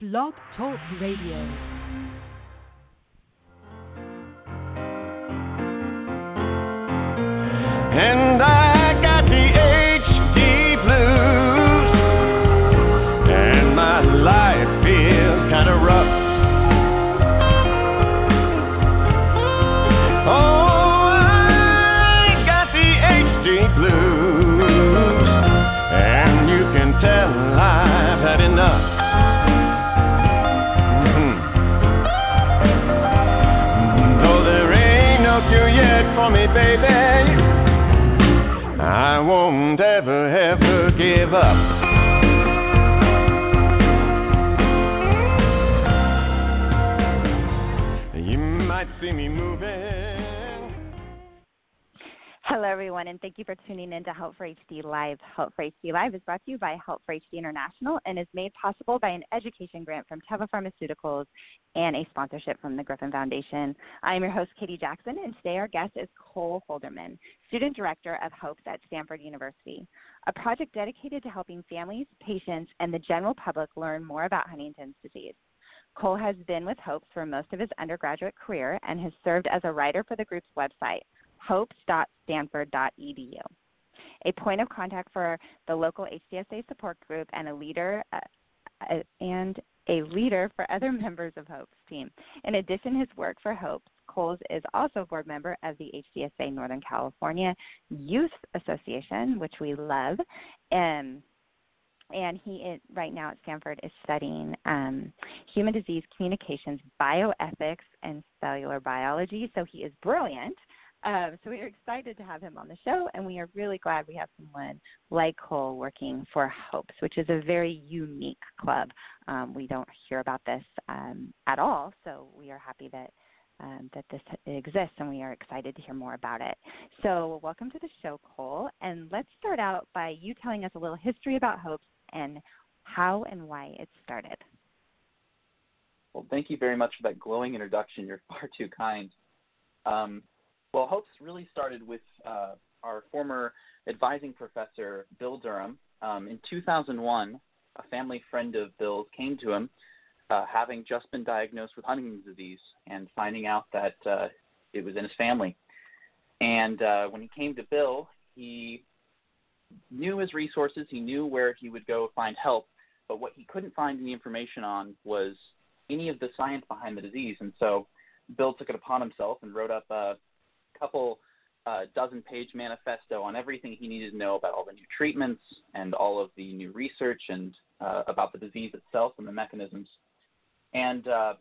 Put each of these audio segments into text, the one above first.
Blog Talk Radio. You for tuning in to Help for HD Live. Help for HD Live is brought to you by Help for HD International and is made possible by an education grant from Teva Pharmaceuticals and a sponsorship from the Griffin Foundation. I am your host, Katie Jackson, and today our guest is Cole Holderman, Student Director of HOPES at Stanford University, a project dedicated to helping families, patients, and the general public learn more about Huntington's disease. Cole has been with HOPES for most of his undergraduate career and has served as a writer for the group's website, hopes.stanford.edu. A point of contact for the local HDSA support group and a leader uh, uh, and a leader for other members of HOPE's team. In addition to his work for HOPES, Coles is also a board member of the HDSA Northern California Youth Association, which we love. And and he is right now at Stanford is studying um, human disease communications, bioethics, and cellular biology. So he is brilliant. Um, so we are excited to have him on the show, and we are really glad we have someone like Cole working for Hopes, which is a very unique club. Um, we don't hear about this um, at all, so we are happy that um, that this exists, and we are excited to hear more about it. So, welcome to the show, Cole, and let's start out by you telling us a little history about Hopes and how and why it started. Well, thank you very much for that glowing introduction. You're far too kind. Um, well, Hopes really started with uh, our former advising professor, Bill Durham. Um, in 2001, a family friend of Bill's came to him, uh, having just been diagnosed with Huntington's disease and finding out that uh, it was in his family. And uh, when he came to Bill, he knew his resources, he knew where he would go find help, but what he couldn't find any information on was any of the science behind the disease. And so Bill took it upon himself and wrote up a couple uh, dozen page manifesto on everything he needed to know about all the new treatments and all of the new research and uh, about the disease itself and the mechanisms. And uh,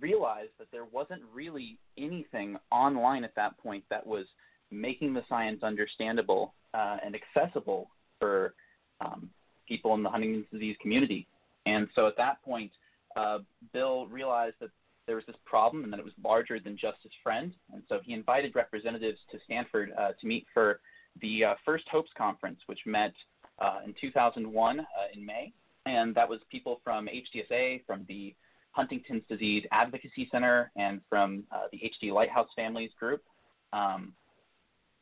realized that there wasn't really anything online at that point that was making the science understandable uh, and accessible for um, people in the Huntington's disease community. And so at that point, uh, Bill realized that there was this problem and that it was larger than just his friend. And so he invited representatives to Stanford uh, to meet for the uh, first Hopes Conference, which met uh, in 2001 uh, in May. And that was people from HDSA, from the Huntington's Disease Advocacy Center, and from uh, the HD Lighthouse Families Group. Um,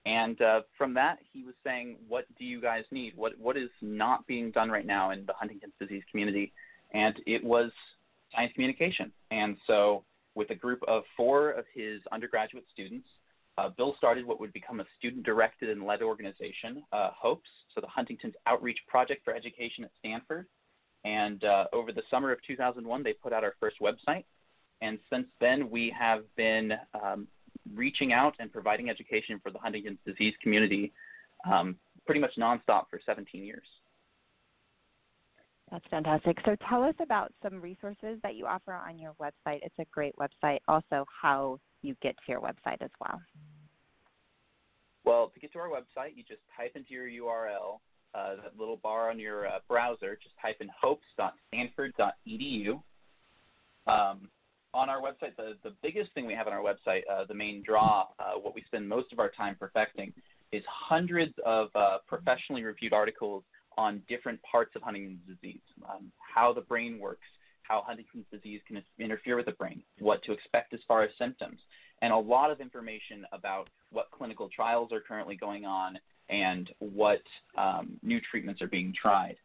and uh, from that, he was saying, "What do you guys need? What what is not being done right now in the Huntington's disease community?" And it was science communication. And so, with a group of four of his undergraduate students, uh, Bill started what would become a student-directed and led organization, uh, HOPES, so the Huntington's Outreach Project for Education at Stanford. And uh, over the summer of 2001, they put out our first website. And since then, we have been um, reaching out and providing education for the Huntington's disease community um, pretty much nonstop for 17 years. That's fantastic. So tell us about some resources that you offer on your website. It's a great website. Also, how you get to your website as well. Well, to get to our website, you just type into your URL, uh, that little bar on your uh, browser, just type in hopes.stanford.edu. Um, on our website, the, the biggest thing we have on our website, uh, the main draw, uh, what we spend most of our time perfecting, is hundreds of uh, professionally reviewed articles on different parts of Huntington's disease, um, how the brain works, how Huntington's disease can interfere with the brain, what to expect as far as symptoms, and a lot of information about what clinical trials are currently going on and what um, new treatments are being tried.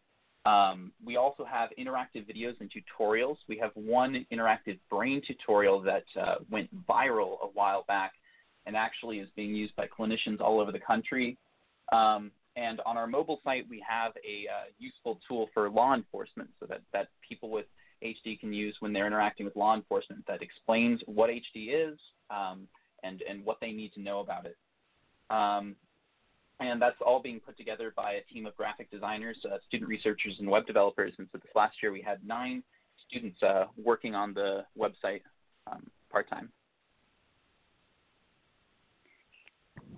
Um, we also have interactive videos and tutorials. We have one interactive brain tutorial that uh, went viral a while back and actually is being used by clinicians all over the country. Um, and on our mobile site, we have a uh, useful tool for law enforcement so that, that people with HD can use when they're interacting with law enforcement that explains what HD is um, and, and what they need to know about it. Um, and that's all being put together by a team of graphic designers, uh, student researchers, and web developers. And so this last year we had nine students uh, working on the website um, part time.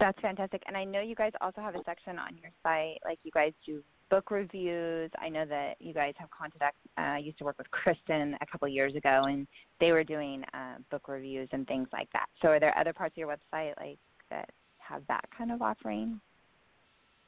That's fantastic. And I know you guys also have a section on your site, like you guys do book reviews. I know that you guys have contact. Uh, I used to work with Kristen a couple years ago, and they were doing uh, book reviews and things like that. So, are there other parts of your website like that have that kind of offering?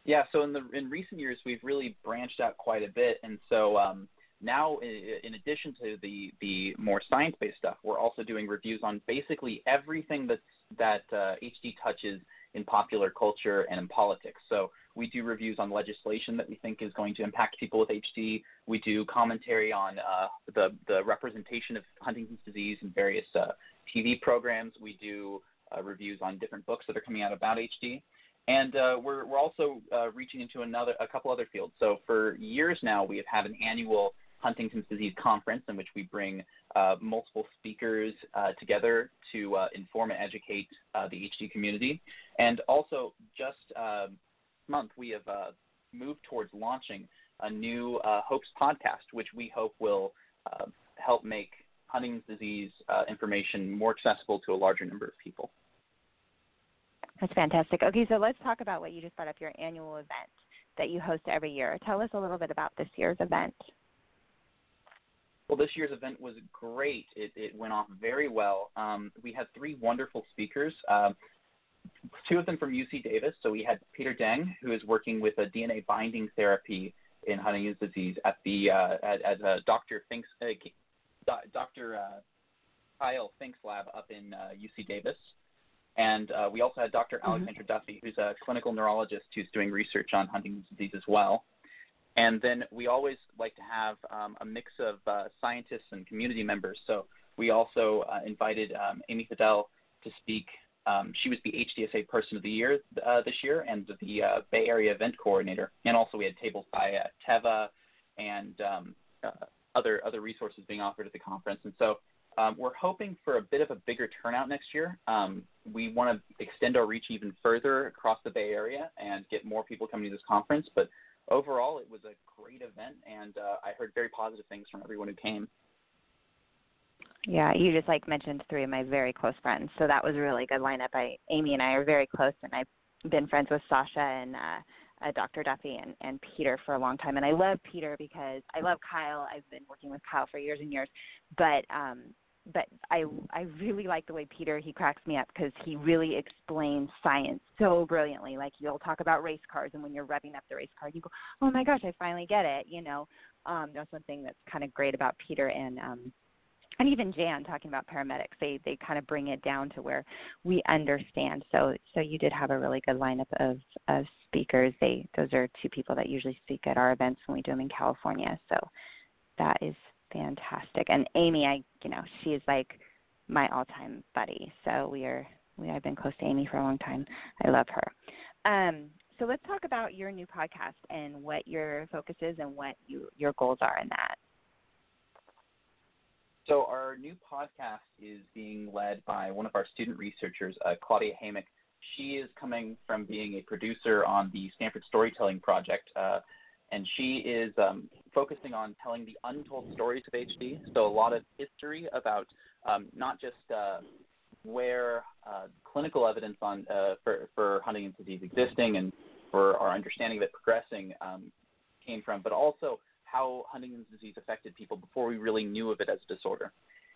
Yeah. So in the in recent years, we've really branched out quite a bit, and so um, now, in addition to the the more science-based stuff, we're also doing reviews on basically everything that's that uh, HD touches in popular culture and in politics. So we do reviews on legislation that we think is going to impact people with HD. We do commentary on uh, the the representation of Huntington's disease in various uh, TV programs. We do uh, reviews on different books that are coming out about HD. And uh, we're, we're also uh, reaching into another a couple other fields. So for years now, we have had an annual Huntington's disease conference in which we bring uh, multiple speakers uh, together to uh, inform and educate uh, the HD community. And also, just uh, month, we have uh, moved towards launching a new Hopes podcast, which we hope will help make Huntington's disease information more accessible to a larger number of people. That's fantastic. Okay, so let's talk about what you just brought up your annual event that you host every year. Tell us a little bit about this year's event. Well, this year's event was great. It, it went off very well. Um, we had three wonderful speakers, uh, two of them from UC Davis. So we had Peter Deng, who is working with a DNA binding therapy in Huntington's disease at the uh, at, at uh, Dr. Fink's, uh, Dr. Uh, Kyle Fink's lab up in UC uh, Davis. And uh, we also had Dr. Mm-hmm. Alexandra Duffy, who's a clinical neurologist who's doing research on Huntington's disease as well. And then we always like to have um, a mix of uh, scientists and community members. So we also uh, invited um, Amy Fidel to speak. Um, she was the HDSA Person of the Year uh, this year and the uh, Bay Area Event Coordinator. And also we had tables by uh, Teva and um, uh, other other resources being offered at the conference. And so um, we're hoping for a bit of a bigger turnout next year. Um, we want to extend our reach even further across the Bay Area and get more people coming to this conference. But overall, it was a great event, and uh, I heard very positive things from everyone who came. Yeah, you just like mentioned three of my very close friends, so that was a really good lineup. I Amy and I are very close, and I've been friends with Sasha and uh, uh, Dr. Duffy and, and Peter for a long time, and I love Peter because I love Kyle. I've been working with Kyle for years and years, but um, but I I really like the way Peter he cracks me up because he really explains science so brilliantly. Like you'll talk about race cars, and when you're revving up the race car, you go, "Oh my gosh, I finally get it!" You know, um, that's one thing that's kind of great about Peter and um, and even Jan talking about paramedics. They they kind of bring it down to where we understand. So so you did have a really good lineup of of speakers. They those are two people that usually speak at our events when we do them in California. So that is fantastic. And Amy, I you know, she is like my all-time buddy. So we are we I've been close to Amy for a long time. I love her. Um, so let's talk about your new podcast and what your focus is and what you your goals are in that. So our new podcast is being led by one of our student researchers, uh, Claudia Hamick. She is coming from being a producer on the Stanford Storytelling Project, uh, and she is um, focusing on telling the untold stories of HD. So a lot of history about um, not just uh, where uh, clinical evidence on uh, for, for Huntington's disease existing and for our understanding of it progressing um, came from, but also how Huntington's disease affected people before we really knew of it as a disorder.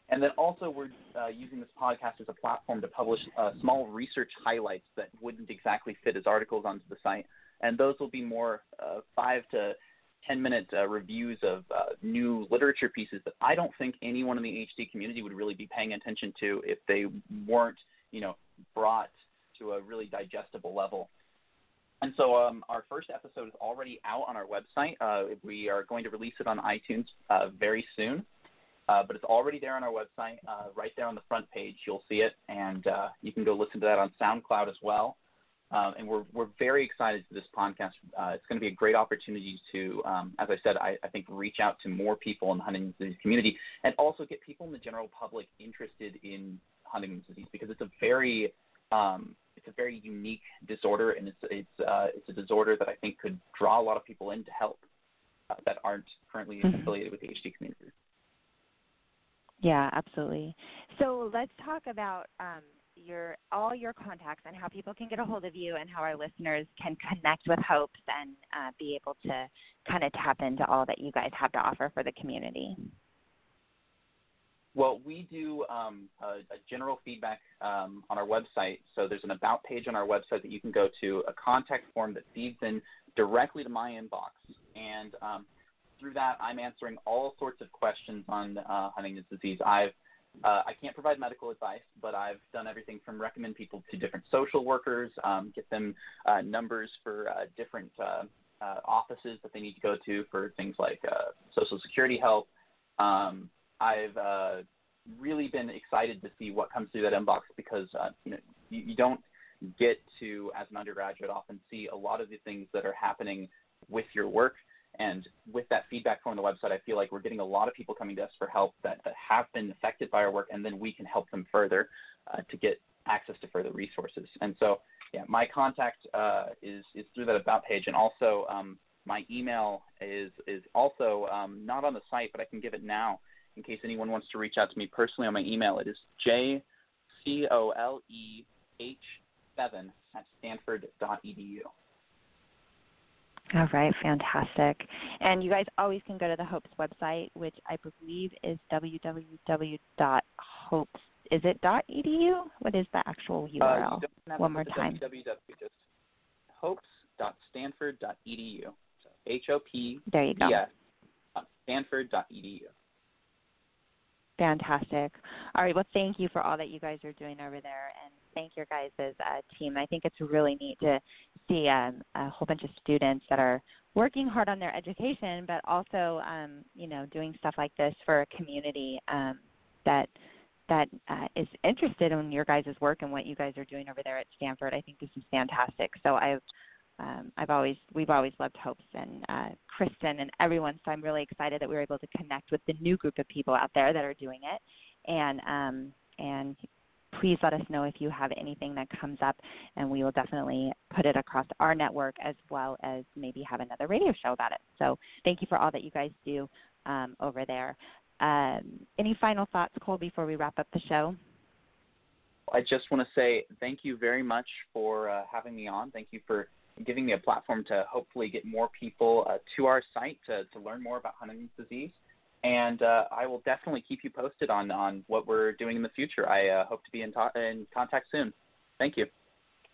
And then also, we're uh, using this podcast as a platform to publish uh, small research highlights that wouldn't exactly fit as articles onto the site, and those will be more uh, five to 10 minute uh, reviews of uh, new literature pieces that I don't think anyone in the HD community would really be paying attention to if they weren't, you know, brought to a really digestible level. And so um, our first episode is already out on our website. Uh, we are going to release it on iTunes uh, very soon. Uh, but it's already there on our website, uh, right there on the front page. You'll see it, and uh, you can go listen to that on SoundCloud as well. Um, and we're we're very excited for this podcast. Uh, it's going to be a great opportunity to, um, as I said, I, I, think reach out to more people in the Huntington's disease community, and also get people in the general public interested in Huntington's disease because it's a very um, it's a very unique disorder, and it's it's uh, it's a disorder that I think could draw a lot of people in to help uh, that aren't currently mm-hmm. affiliated with the HD community. Yeah, absolutely. So let's talk about um, your all your contacts and how people can get a hold of you and how our listeners can connect with Hopes and uh, be able to kind of tap into all that you guys have to offer for the community. Well, we do um, a, a, general feedback um, on our website. So there's an about page on our website that you can go to, a contact form that feeds in directly to my inbox, and um, through that, I'm answering all sorts of questions on uh, Huntington's disease. I've uh, I can't provide medical advice, but I've done everything from recommend people to different social workers, um, get them uh, numbers for uh, different uh, uh, offices that they need to go to for things like uh, Social Security help. Um, I've uh, really been excited to see what comes through that inbox because uh, you know you, you don't get to as an undergraduate often see a lot of the things that are happening with your work. And with that feedback from the website, I feel like we're getting a lot of people coming to us for help that, that have been affected by our work, and then we can help them further uh, to get access to further resources. And so, yeah, my contact uh, is is through that about page, and also um, my email is is also um, not on the site, but I can give it now in case anyone wants to reach out to me personally on my email. It is j c o l e h seven at stanford.edu. All right, fantastic. And you guys always can go to the Hopes website, which I believe is www.hopes. Is it .edu? What is the actual URL? Uh, One more time. www. Just hopes.stanford.edu. So H O P. There you go. Stanford.edu. Fantastic. All right. Well, thank you for all that you guys are doing over there, and thank your guys' uh, team. I think it's really neat to see um, a whole bunch of students that are working hard on their education, but also, um, you know, doing stuff like this for a community um, that that uh, is interested in your guys' work and what you guys are doing over there at Stanford. I think this is fantastic. So I've um, I've always we've always loved Hopes and uh, Kristen and everyone. So I'm really excited that we were able to connect with the new group of people out there that are doing it. And um, and please let us know if you have anything that comes up, and we will definitely put it across our network as well as maybe have another radio show about it. So thank you for all that you guys do um, over there. Um, any final thoughts, Cole, before we wrap up the show? I just want to say thank you very much for uh, having me on. Thank you for giving me a platform to hopefully get more people uh, to our site to, to learn more about Huntington's disease. And uh, I will definitely keep you posted on, on what we're doing in the future. I uh, hope to be in, to- in contact soon. Thank you.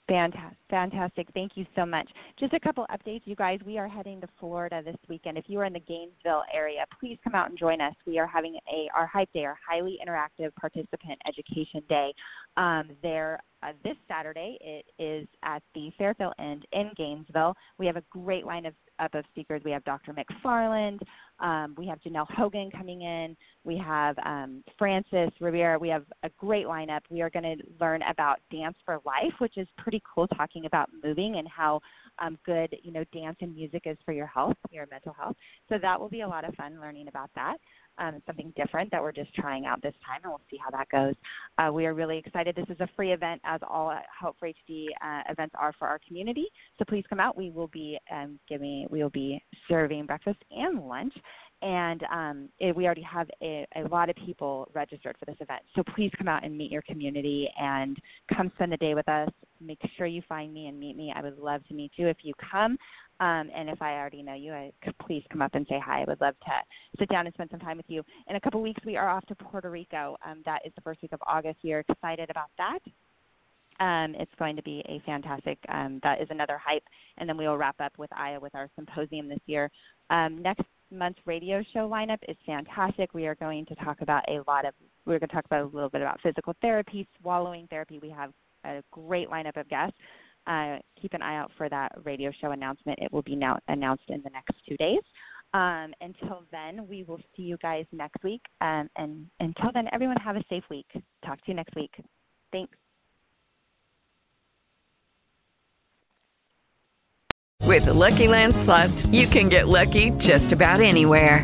Fantastic. Fantastic. Thank you so much. Just a couple updates, you guys. We are heading to Florida this weekend. If you are in the Gainesville area, please come out and join us. We are having a our Hype Day, our highly interactive participant education day. Um, there uh, this Saturday, it is at the Fairfield Inn in Gainesville. We have a great line of, of speakers. We have Dr. McFarland. Um, we have Janelle Hogan coming in. We have um, Francis Rivera. We have a great lineup. We are going to learn about dance for life, which is pretty cool, talking about moving and how um, good you know dance and music is for your health, your mental health. So that will be a lot of fun learning about that um, something different that we're just trying out this time, and we'll see how that goes. Uh, we are really excited. This is a free event, as all Hope for HD uh, events are for our community. So please come out. We will be um, giving, we will be serving breakfast and lunch, and um, it, we already have a, a, lot of people registered for this event. So please come out and meet your community and come spend the day with us. Make sure you find me and meet me. I would love to meet you if you come. Um, and if I already know you, I, please come up and say hi. I would love to sit down and spend some time with you. In a couple weeks, we are off to Puerto Rico. Um, that is the first week of August. We are excited about that. Um, it's going to be a fantastic. Um, that is another hype, and then we will wrap up with Aya with our symposium this year. Um, next month's radio show lineup is fantastic. We are going to talk about a lot of. We're going to talk about a little bit about physical therapy, swallowing therapy. We have a great lineup of guests uh, keep an eye out for that radio show announcement. It will be now announced in the next two days. Um, until then, we will see you guys next week. Um, and until then, everyone have a safe week. Talk to you next week. Thanks. With the Lucky Land slots, you can get lucky just about anywhere.